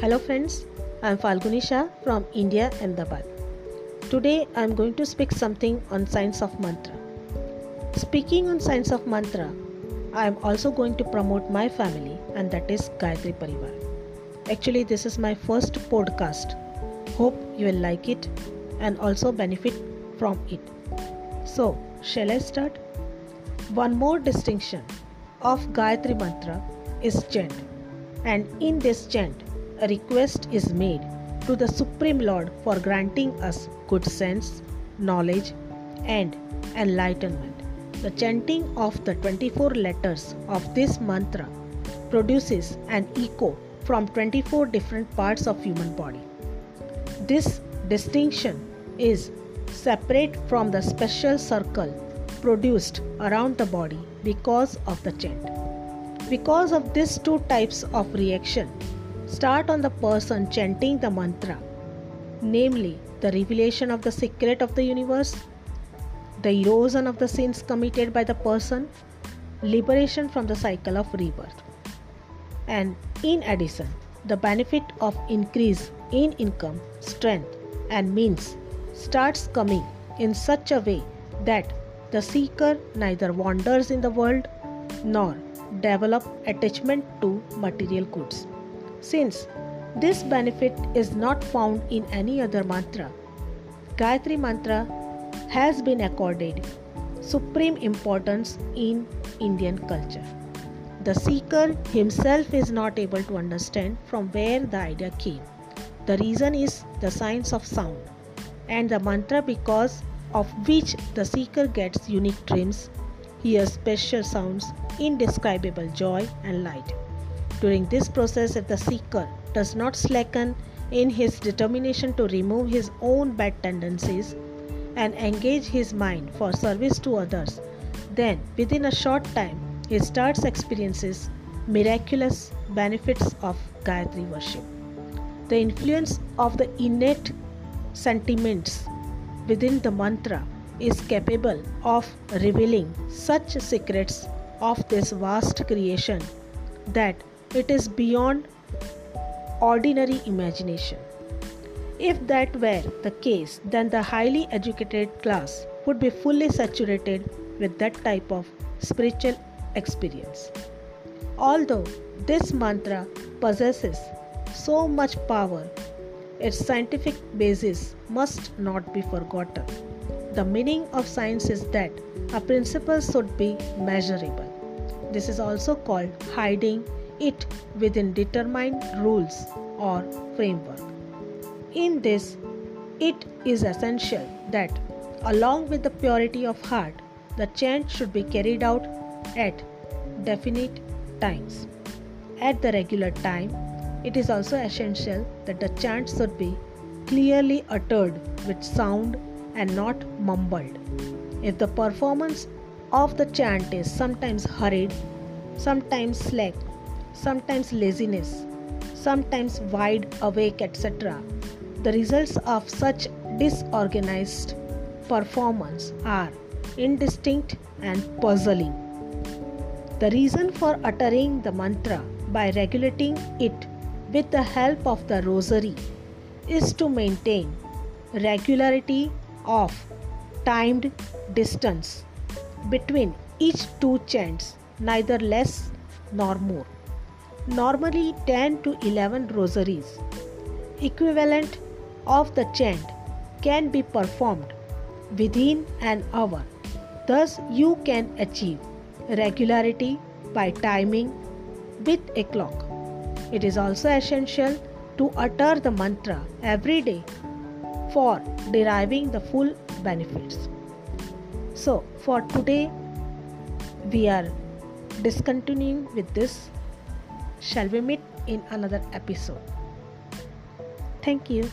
Hello friends, I am Falguni Shah from India, Ahmedabad. Today I am going to speak something on science of mantra. Speaking on science of mantra, I am also going to promote my family and that is Gayatri Parivar. Actually this is my first podcast. Hope you will like it and also benefit from it. So, shall I start? One more distinction of Gayatri mantra is chant. And in this chant, a request is made to the Supreme Lord for granting us good sense, knowledge, and enlightenment. The chanting of the 24 letters of this mantra produces an echo from 24 different parts of human body. This distinction is separate from the special circle produced around the body because of the chant. Because of these two types of reaction, start on the person chanting the mantra, namely the revelation of the secret of the universe, the erosion of the sins committed by the person, liberation from the cycle of rebirth. And in addition, the benefit of increase in income, strength, and means starts coming in such a way that the seeker neither wanders in the world nor develop attachment to material goods. Since this benefit is not found in any other mantra, Gayatri mantra has been accorded supreme importance in Indian culture. The seeker himself is not able to understand from where the idea came. The reason is the science of sound and the mantra because of which the seeker gets unique dreams, hears special sounds, indescribable joy and light. During this process, if the seeker does not slacken in his determination to remove his own bad tendencies and engage his mind for service to others, then within a short time he starts experiences miraculous benefits of Gayatri worship. The influence of the innate sentiments within the mantra is capable of revealing such secrets of this vast creation that it is beyond ordinary imagination. If that were the case, then the highly educated class would be fully saturated with that type of spiritual experience. Although this mantra possesses so much power, its scientific basis must not be forgotten. The meaning of science is that a principle should be measurable. This is also called hiding it within determined rules or framework. In this, it is essential that, along with the purity of heart, the chant should be carried out at definite times. At the regular time, it is also essential that the chant should be clearly uttered with sound and not mumbled. If the performance of the chant is sometimes hurried, sometimes slack, sometimes laziness, sometimes wide awake, etc., the results of such disorganized performance are indistinct and puzzling. The reason for uttering the mantra by regulating it with the help of the rosary is to maintain regularity of timed distance between each two chants, neither less nor more. Normally 10 to 11 rosaries, equivalent of the chant, can be performed within an hour. Thus, you can achieve regularity by timing with a clock. It is also essential to utter the mantra every day for deriving the full benefits. So, for today, we are discontinuing with this. Shall we meet in another episode? Thank you.